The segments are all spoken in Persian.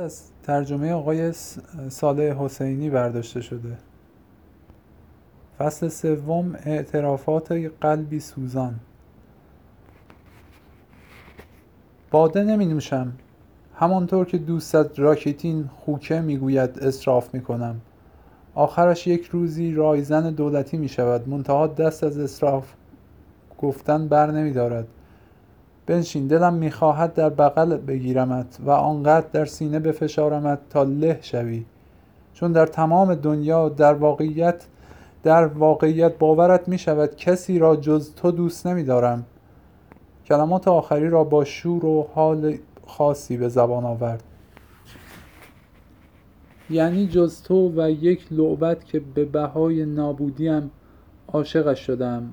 از ترجمه آقای صالح حسینی برداشته شده. فصل سوم اعترافات قلبی سوزان. باده نمی نوشم همانطور که دوستت راکیتین خوکه می‌گوید اصراف می کنم آخرش یک روزی رایزن دولتی می شود منتها دست از اصراف گفتن بر نمی دارد بنشین دلم می‌خواهد در بغل بگیرمت و آنقدر در سینه بفشارمت تا له شوی. چون در تمام دنیا در واقعیت در واقعیت باورت می شود کسی را جز تو دوست نمی دارم کلمات آخری را با شور و حال خاصی به زبان آورد. یعنی جز تو و یک لعبت که به بهای نابودیم عاشقش شدم.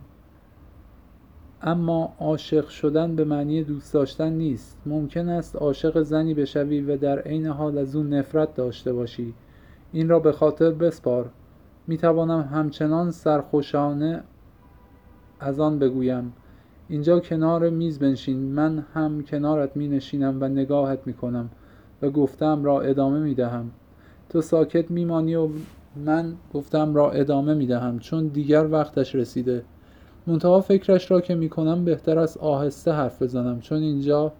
اما عاشق شدن به معنی دوست داشتن نیست. ممکن است عاشق زنی بشوی و در عین حال از او نفرت داشته باشی. این را به خاطر بسپار. می توانم همچنان سرخوشانه از آن بگویم. اینجا کنار میز بنشین. من هم کنارت می نشینم و نگاهت می کنم و گفتم را ادامه می دهم. تو ساکت میمانی و من گفتم را ادامه می دهم چون دیگر وقتش رسیده. منتها فکرش را که می کنم بهتر است آهسته حرف بزنم چون اینجا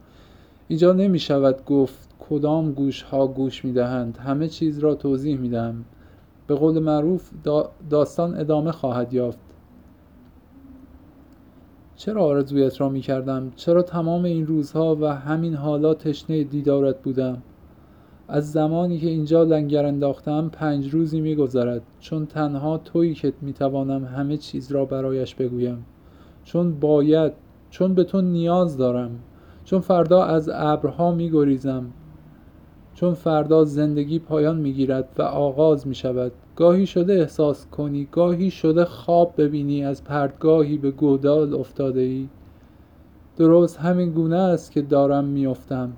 اینجا نمی شود گفت کدام گوش ها گوش می دهند همه چیز را توضیح می دهم به قول معروف داستان ادامه خواهد یافت چرا آرزویت را می کردم؟ چرا تمام این روزها و همین حالا تشنه دیدارت بودم؟ از زمانی که اینجا لنگر انداختم پنج روزی میگذرد. چون تنها تویی که می‌توانم همه چیز را برایش بگویم. چون باید چون به تو نیاز دارم. چون فردا از ابرها میگریزم. چون فردا زندگی پایان می‌گیرد و آغاز می‌شود. گاهی شده احساس کنی گاهی شده خواب ببینی از پرتگاهی به گودال افتاده ای درست همین گونه است که دارم میافتم.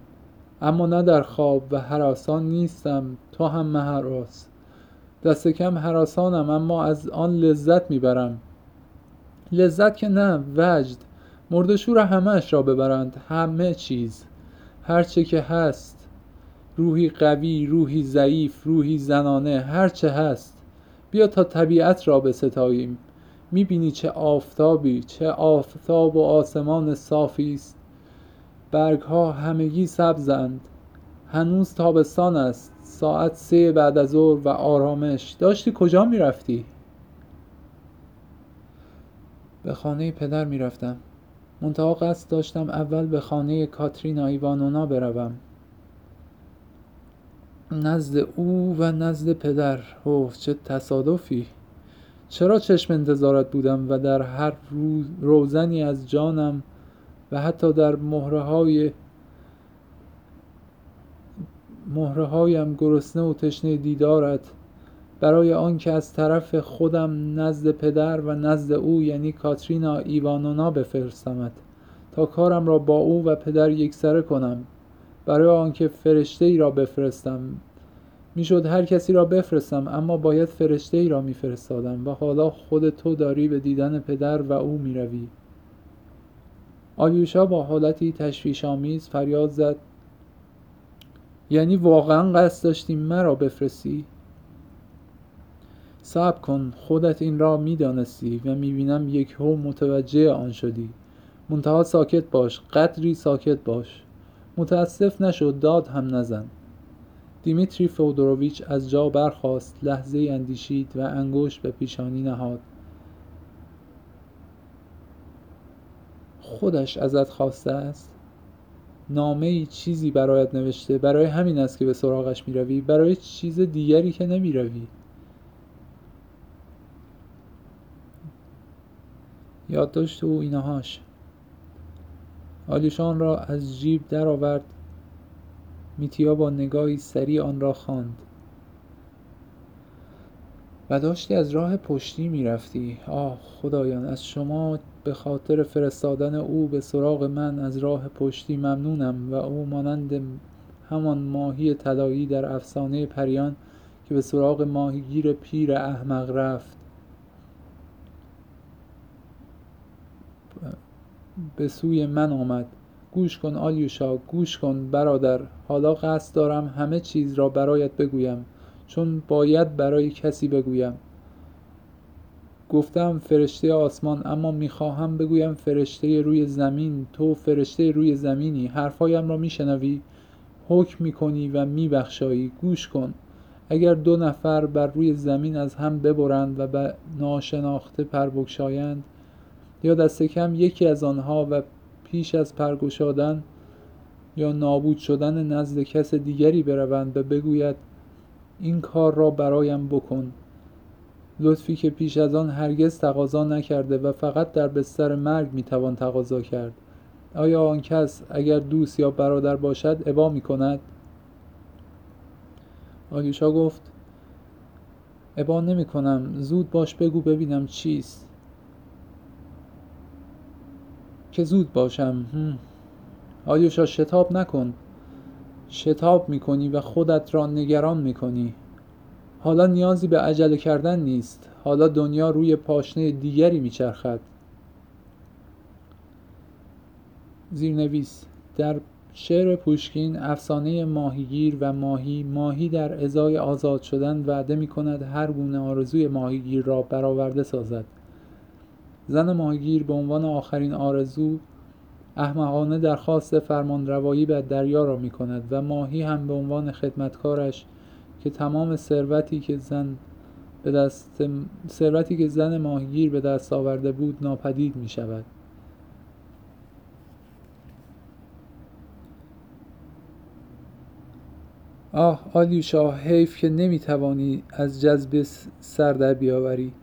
اما نه در خواب و حراسان نیستم تو هم مهراس دست کم حراسانم اما از آن لذت می‌برم. لذت که نه وجد. مرد شور همهاش را ببرند همه چیز. هرچه که هست روحی قوی روحی ضعیف روحی زنانه هرچه هست. بیا تا طبیعت را بستاییم. می‌بینی چه آفتابی چه آفتاب و آسمان صافی است. برگها همگی سبزند. هنوز تابستان است. ساعت سه بعد از ظهر و آرامش. داشتی کجا می‌رفتی؟ به خانه پدر می‌رفتم. منتها قصد داشتم اول به خانه کاترینا ایوانونا بروم. نزد او و نزد پدر. اوه چه تصادفی! چرا چشم انتظارت بودم و در هر روزنی از جانم و حتی در مهره هایم گرسنه و تشنه دیدارت. برای آنکه از طرف خودم نزد پدر و نزد او یعنی کاترینا ایوانونا بفرستمت تا کارم را با او و پدر یکسره کنم. برای آنکه فرشته ای را بفرستم. می‌شد هر کسی را بفرستم اما باید فرشته ای را میفرستادم و حالا خود تو داری به دیدن پدر و او می‌روی. آلیوشا با حالتی تشویشآمیز فریاد زد. یعنی واقعا قصد داشتی مرا بفرستی؟ صبر کن خودت این را می‌دانستی و می‌بینم یکهو متوجه آن شدی. منتها ساکت باش قدری ساکت باش. متاسف نشو داد هم نزن. دیمیتری فودوروویچ از جا برخاست لحظه اندیشید و انگشت به پیشانی نهاد. خودش ازت خواسته است. نامه چیزی برایت نوشته برای همین است که به سراغش می‌روی. برای چیز دیگری که نمی‌روی. یادداشت او اینهاش. آلیوشان را از جیب درآورد. میتیا با نگاهی سریع آن را خواند. و داشتی از راه پشتی می‌رفتی. آه خدایان از شما به خاطر فرستادن او به سراغ من از راه پشتی ممنونم و او مانند همان ماهی طلایی در افسانه پریان که به سراغ ماهیگیر پیر احمق رفت. به سوی من آمد. گوش کن آلیوشا گوش کن برادر. حالا قصد دارم همه چیز را برایت بگویم چون باید برای کسی بگویم. گفتم فرشته آسمان اما می‌خواهم بگویم فرشته روی زمین. تو فرشته روی زمینی. حرفهایم را میشنوی؟ حکم می‌کنی و میبخشایی. گوش کن. اگر دو نفر بر روی زمین از هم ببرند و به ناشناخته پر یا دست کم یکی از آنها و پیش از پرگشادن یا نابود شدن نزد کس دیگری بروند و بگوید این کار را برایم بکن. لطفی که پیش از آن هرگز تقاضا نکرده و فقط در بستر مرگ می‌توان تقاضا کرد. آیا آن کس اگر دوست یا برادر باشد ابا می کند؟ آلیوشا گفت ابا نمی کنم زود باش بگو ببینم چیست. که زود باشم؟ آلیوشا شتاب نکن. شتاب می‌کنی و خودت را نگران می‌کنی. حالا نیازی به عجله کردن نیست. حالا دنیا روی پاشنه دیگری میچرخد. زیرنویس در شعر پوشکین افسانه ماهیگیر و ماهی ماهی در ازای آزاد شدن وعده می کند هر گونه آرزوی ماهیگیر را برآورده سازد. زن ماهیگیر به عنوان آخرین آرزو احمقانه درخواست فرمانروایی به دریا را می کند و ماهی هم به عنوان خدمتکارش که تمام ثروتی که زن به دست ثروتی که زن ماهیگیر به دست آورده بود ناپدید می شود آه آلیوشا حیف که نمی‌توانی از جذب سر در بیاوری.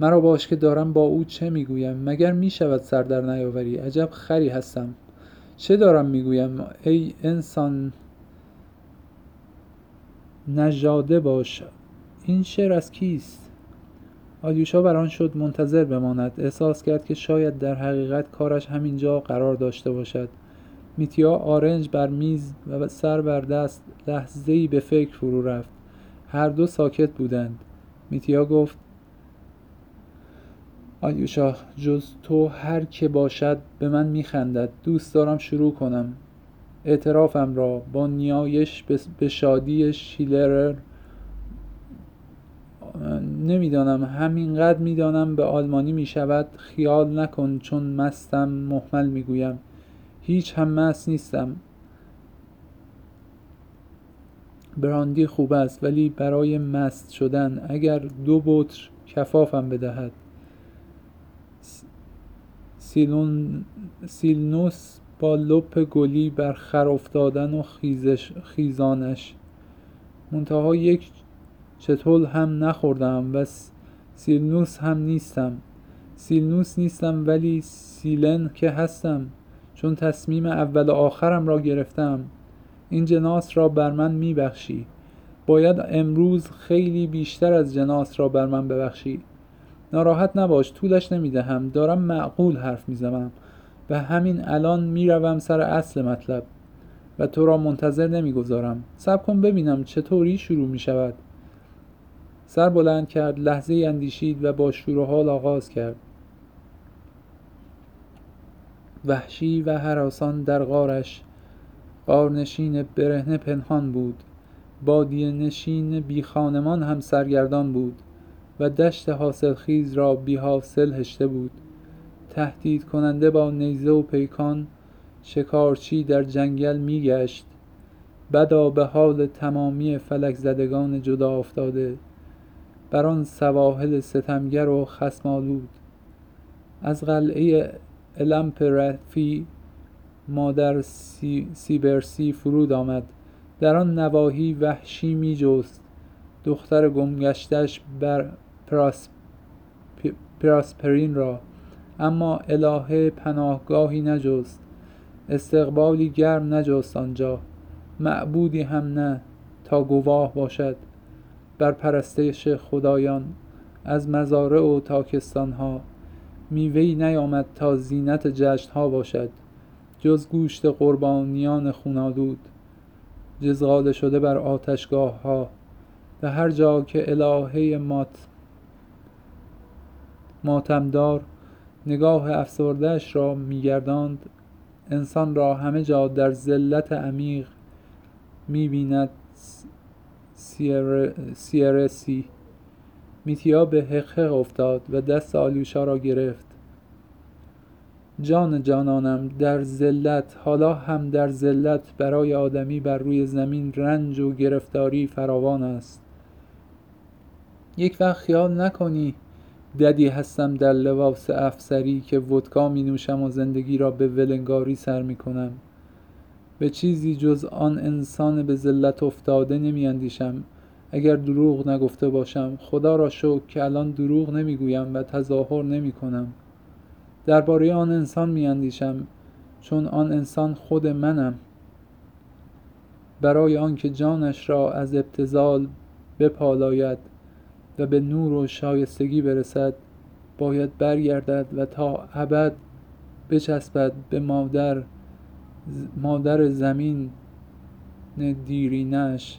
مرا باش که دارم با او چه می‌گویم؟ مگر می‌شود سر در نیاوری؟ عجب خری هستم. چه دارم می‌گویم؟ ای انسان نژاده باش. این شعر از کیست؟ آلیوشا بر آن شد منتظر بماند. احساس کرد که شاید در حقیقت کارش همینجا قرار داشته باشد. میتیا آرنج بر میز و سر بر دست لحظه‌ای به فکر فرو رفت. هر دو ساکت بودند. میتیا گفت آلیوشا جز تو هر که باشد به من میخندد. دوست دارم شروع کنم. اعترافم را با نیایش به شادی شیلرر نمی‌دانم. همینقدر می‌دانم به آلمانی می‌شود. خیال نکن چون مستم محمل می‌گویم. هیچ هم مست نیستم. براندی خوب است ولی برای مست شدن اگر دو بطر کفافم بدهد. سیلون سیلنوس با لپ گلی بر خر افتادن و خیزش خیزانش. منتها یک چتول هم نخوردم و سیلنوس هم نیستم. سیلنوس نیستم ولی سیلن که هستم چون تصمیم اول و آخرم را گرفتم. این جناس را بر من میبخشی. باید امروز خیلی بیشتر از جناس را بر من ببخشی. ناراحت نباش طولش نمی‌دهم. دارم معقول حرف می‌زنم. و همین الان می‌روم سر اصل مطلب. و تو را منتظر نمی‌گذارم. صبر کن ببینم چطوری شروع می شود سر بلند کرد لحظه اندیشید و با شور و حال آغاز کرد. وحشی و هراسان در غارش. غارنشین برهنه پنهان بود. بادیه نشین بی خانمان هم سرگردان بود. و دشت حاصلخیز را بی حاصل هشته بود. تهدید کننده با نیزه و پیکان شکارچی در جنگل میگشت. بدا به حال تمامی فلک زدگان جدا افتاده. بر آن سواحل ستمگر و خصمآلود. از قلعه المپرفی مادر سیبرسی فرود آمد. در آن نواحی وحشی می جست دختر گمگشتش بر پراسپرین را اما الهه پناهگاهی نجست استقبالی گرم نجست آنجا معبودی هم نه تا گواه باشد. بر پرستش خدایان از مزارع و تاکستانها میوهای نیامد تا زینت جشنها باشد. جز گوشت قربانیان خونالود جزغاله شده بر آتشگاهها. و هر جا که الهه مات ماتمدار نگاه افسردهاش را میگرداند. انسان را همه جا در ذلت عمیق می‌بیند. سیرسی میتیا به حقحق افتاد و دست آلیوشا را گرفت. جان جانانم در ذلت حالا هم در ذلت برای آدمی بر روی زمین رنج و گرفتاری فراوان است. یک وقت خیال نکنی ددی هستم در لباس افسری که ودکا می نوشم و زندگی را به ولنگاری سر می کنم به چیزی جز آن انسان به ذلت افتاده نمی اندیشم اگر دروغ نگفته باشم خدا را شکر که الان دروغ نمی‌گویم و تظاهر نمی کنم درباره آن انسان می اندیشم چون آن انسان خود منم. برای آنکه جانش را از ابتذال بپالاید و به نور و شایستگی برسد باید برگردد و تا ابد بچسبد به مادر مادر زمین دیرینش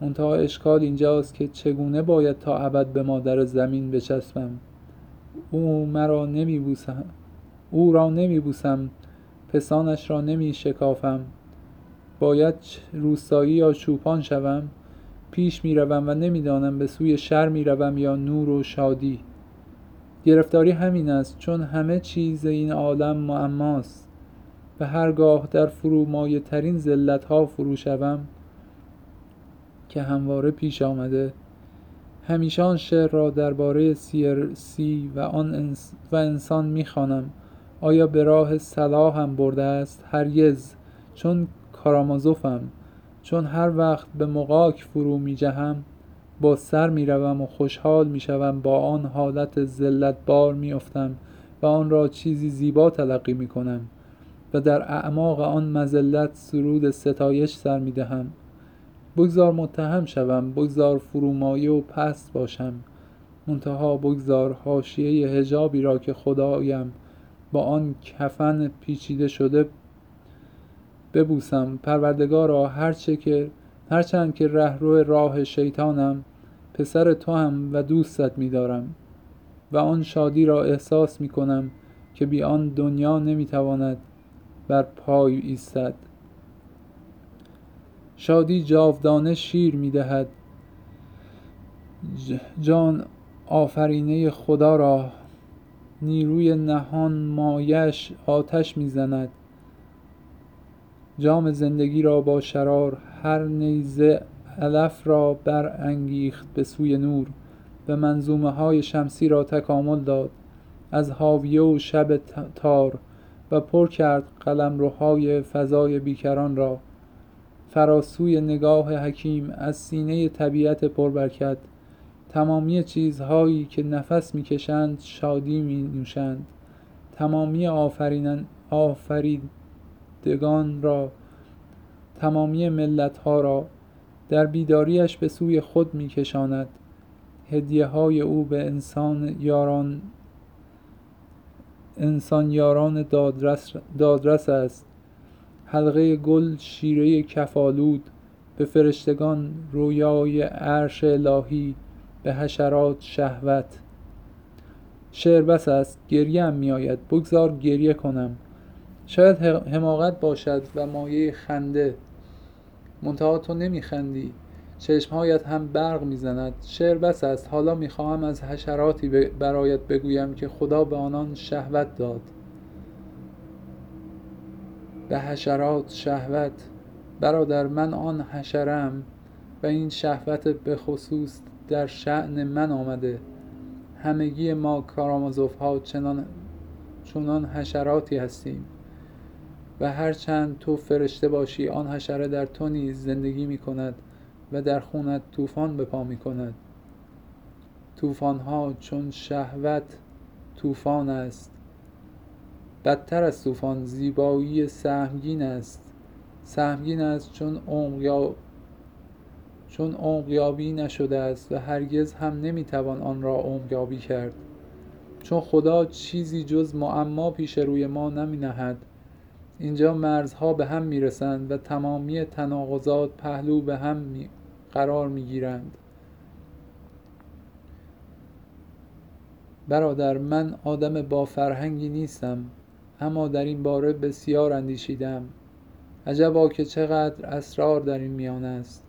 منتها اشکال اینجاست که چگونه باید تا ابد به مادر زمین بچسبم؟ او مرا نمیبوسم او را نمیبوسم پسانش را نمی شکافم باید روستایی یا چوپان شوم؟ پیش می روم و نمی‌دانم به سوی شر می روم یا نور و شادی. گرفتاری همین است چون همه چیز این عالم معماست. و هرگاه در فرومایه ترین ذلت ها فرو شوم که همواره پیش آمده همیشه آن شعر را درباره سی و آن و انسان می‌خوانم. آیا به راه صلاحم برده است؟ هرگز چون کارامازوفم. چون هر وقت به مقاک فرو می جهم با سر می و خوشحال می شوم با آن حالت ذلت بار می افتم و آن را چیزی زیبا تلقی می کنم و در اعماق آن مزلت سرود ستایش سر می دهم بگذار متهم شوم بگذار فرومایه و پست باشم. منتها بگذار حاشیه حجابی را که خدایم با آن کفن پیچیده شده ببوسم پروردگارا هرچند که رهرو راه شیطانم پسر توام و دوستت می‌دارم. و آن شادی را احساس می‌کنم که بی آن دنیا نمی‌تواند بر پای ایستد. شادی جاودانه شیر می‌دهد. جان آفرینه خدا را نیروی نهان مایش آتش می‌زند. جام زندگی را با شرار هر نیزه علف را برانگیخت به سوی نور و منظومه های شمسی را تکامل داد. از هاویه و شب تار و پر کرد قلمروهای فضای بیکران را. فراسوی نگاه حکیم از سینه طبیعت پربرکت تمامی چیزهایی که نفس می‌کشند شادی می نوشند تمامی آفریدگان را تمامی ملت ها را در بیداریش به سوی خود می کشاند هدیه های او به انسان یاران انسان یاران دادرس, دادرس است. حلقه گل شیره کفالود به فرشتگان رویای عرش الهی به حشرات شهوت. شعر بس است گریه می آید بگذار گریه کنم. شاید حماقت باشد و مایه خنده. منتها تو نمیخندی. چشمهایت هم برق می‌زند. شعر بس است. حالا می‌خواهم از حشراتی برایت بگویم که خدا به آنان شهوت داد. به حشرات شهوت. برادر من آن حشرم و این شهوت به خصوص در شأن من آمده. همگی ما کارامازوف ها چنان چونان حشراتی هستیم. و هرچند تو فرشته باشی آن حشره در تو نیز زندگی می کند و در خونت طوفان به پا می کند طوفان ها چون شهوت طوفان است. بدتر از طوفان زیبایی سهمگین است. سهمگین است چون عمق چون عمقیابی نشده است و هرگز هم نمی‌توان آن را عمقیابی کرد. چون خدا چیزی جز معما پیش روی ما نمی نهد اینجا مرزها به هم می‌رسند و تمامی تناقضات پهلو به هم قرار می‌گیرند. برادر من آدم با فرهنگی نیستم اما در این باره بسیار اندیشیدم. عجبا که چقدر اسرار در این میان است.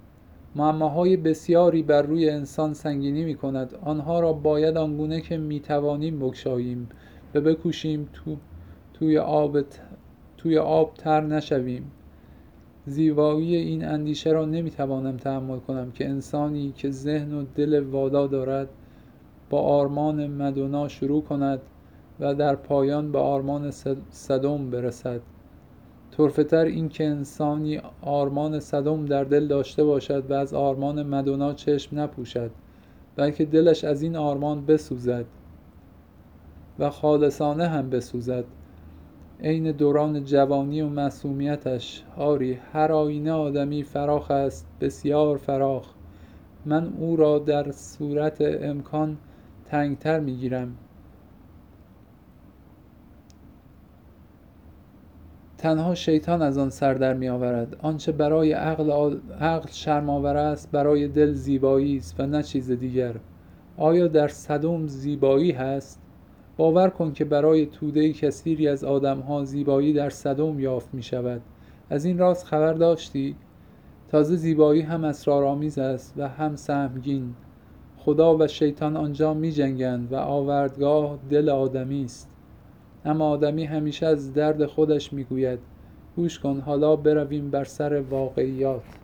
معماهای بسیاری بر روی انسان سنگینی می کند آنها را باید آنگونه که می توانیم بگشاییم و بکوشیم تو توی آب, توی آب تر نشویم. زیبایی این اندیشه را نمی توانم تحمل کنم که انسانی که ذهن و دل وادا دارد با آرمان مدونا شروع کند و در پایان به آرمان صدم برسد. طرفتر این که انسانی آرمان صدم در دل داشته باشد و از آرمان مدونا چشم نپوشد بلکه دلش از این آرمان بسوزد و خالصانه هم بسوزد. عین دوران جوانی و معصومیتش. آری هر آینه آدمی فراخ است بسیار فراخ. من او را در صورت امکان تنگتر می‌گیرم. تنها شیطان از آن سر در می آورد آنچه برای عقل, عقل شرمآور است برای دل زیبایی است و نه چیز دیگر. آیا در صدم زیبایی هست؟ باور کن که برای توده کثیری از آدمها زیبایی در صدم یافت می شود از این راست خبر داشتی؟ تازه زیبایی هم اسرارآمیز است و هم سهمگین. خدا و شیطان آنجا می جنگند و آوردگاه دل آدمی است. اما آدمی همیشه از درد خودش می‌گوید. گوش کن حالا برویم بر سر واقعیات.